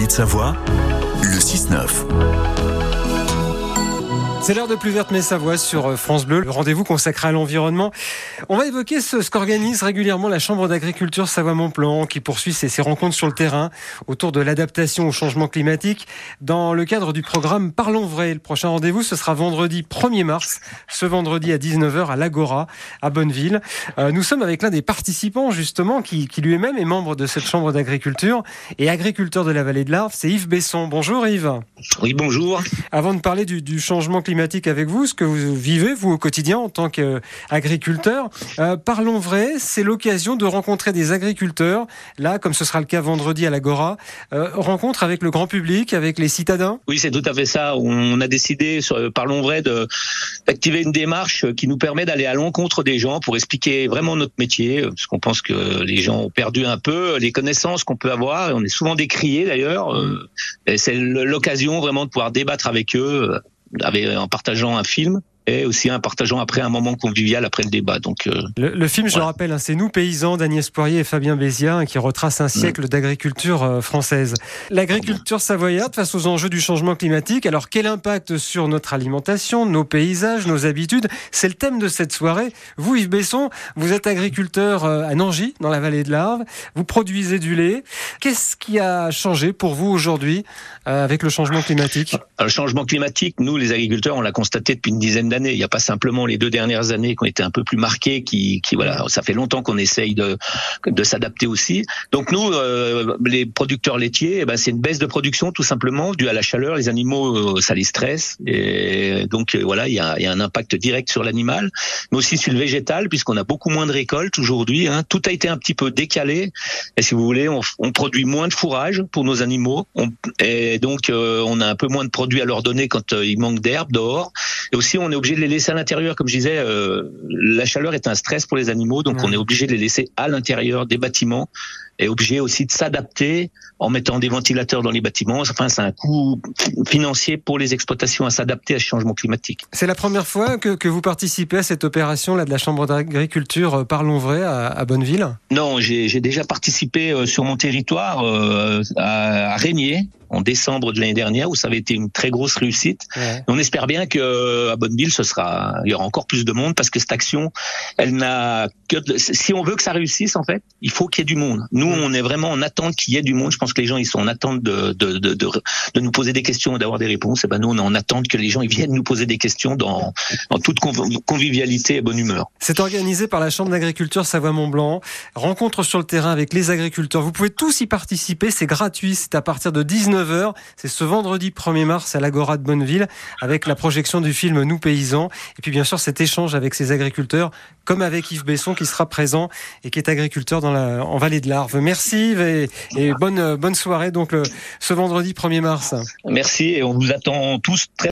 de Savoie, le 6-9. C'est l'heure de Plus Verte mais Savoie sur euh, France Bleu, le rendez-vous consacré à l'environnement. On va évoquer ce, qu'organise régulièrement la Chambre d'agriculture Savoie-Mont-Plan, qui poursuit ses, ses, rencontres sur le terrain autour de l'adaptation au changement climatique dans le cadre du programme Parlons Vrai. Le prochain rendez-vous, ce sera vendredi 1er mars, ce vendredi à 19h à l'Agora, à Bonneville. Euh, nous sommes avec l'un des participants, justement, qui, qui lui-même est membre de cette Chambre d'agriculture et agriculteur de la vallée de l'Arve, c'est Yves Besson. Bonjour Yves. Oui, bonjour. Avant de parler du, du changement climatique, avec vous, ce que vous vivez, vous, au quotidien, en tant qu'agriculteur. Euh, parlons vrai, c'est l'occasion de rencontrer des agriculteurs, là, comme ce sera le cas vendredi à l'Agora, euh, rencontre avec le grand public, avec les citadins Oui, c'est tout à fait ça. On a décidé, sur Parlons vrai, d'activer une démarche qui nous permet d'aller à l'encontre des gens pour expliquer vraiment notre métier, parce qu'on pense que les gens ont perdu un peu les connaissances qu'on peut avoir. On est souvent décriés d'ailleurs. Euh, c'est l'occasion vraiment de pouvoir débattre avec eux en partageant un film et aussi en partageant après un moment convivial après le débat. Donc euh, le, le, film, je le rappelle, hein, c'est Nous paysans d'Agnès Poirier et Fabien Bézia hein, qui retrace un siècle mmh. d'agriculture euh, française. L'agriculture savoyarde face aux enjeux du changement climatique. Alors quel impact sur notre alimentation, nos paysages, nos habitudes? C'est le thème de cette soirée. Vous, Yves Besson, vous êtes agriculteur euh, à Nangy, dans la vallée de l'Arve. Vous produisez du lait. Qu'est-ce qui a changé pour vous aujourd'hui avec le changement climatique? Le changement climatique, nous, les agriculteurs, on l'a constaté depuis une dizaine Il n'y a pas simplement les deux dernières années qui ont été un peu plus marquées, qui, qui voilà, ça fait longtemps qu'on essaye de, de s'adapter aussi. Donc nous, euh, les producteurs laitiers, eh ben, c'est une baisse de production tout simplement due à la chaleur. Les animaux, euh, ça les stresse, et donc euh, voilà, il y a, y a, un impact direct sur l'animal, mais aussi sur le végétal, puisqu'on a beaucoup moins de récoltes aujourd'hui. Hein. Tout a été un petit peu décalé, et si vous voulez, on, on produit moins de fourrage pour nos animaux, et donc euh, on a un peu moins de produits à leur donner quand il manque d'herbe dehors. Et aussi, on est obligé de les laisser à l'intérieur. Comme je disais, euh, la chaleur est un stress pour les animaux, donc mmh. on est obligé de les laisser à l'intérieur des bâtiments et obligé aussi de s'adapter en mettant des ventilateurs dans les bâtiments. Enfin, c'est un coût financier pour les exploitations à s'adapter à ce changement climatique. C'est la première fois que, que, vous participez à cette opération là de la Chambre d'agriculture euh, Parlons vrai à, à Bonneville? Non, j'ai déjà participé euh, sur mon territoire euh, à, à Régnier en décembre de l'année dernière où ça avait été une très grosse réussite. Ouais. On espère bien que à Bonneville ce sera il y aura encore plus de monde parce que cette action elle n'a que de, si on veut que ça réussisse en fait, il faut qu'il y ait du monde. Nous on est vraiment en attente qu'il y ait du monde. Je pense que les gens ils sont en attente de de de, de, de nous poser des questions et d'avoir des réponses. Et ben nous on est en attente que les gens ils viennent nous poser des questions dans dans toute convivialité et bonne humeur. C'est organisé par la Chambre d'agriculture Savoie-Mont-Blanc. Rencontre sur le terrain avec les agriculteurs. Vous pouvez tous y participer, c'est gratuit, c'est à partir de 19 c'est ce vendredi 1er mars à l'Agora de Bonneville avec la projection du film Nous paysans. Et puis bien sûr cet échange avec ces agriculteurs, comme avec Yves Besson qui sera présent et qui est agriculteur en Vallée de l'Arve. Merci Yves et, bonne, soirée donc ce vendredi 1er mars. Merci et on vous attend tous très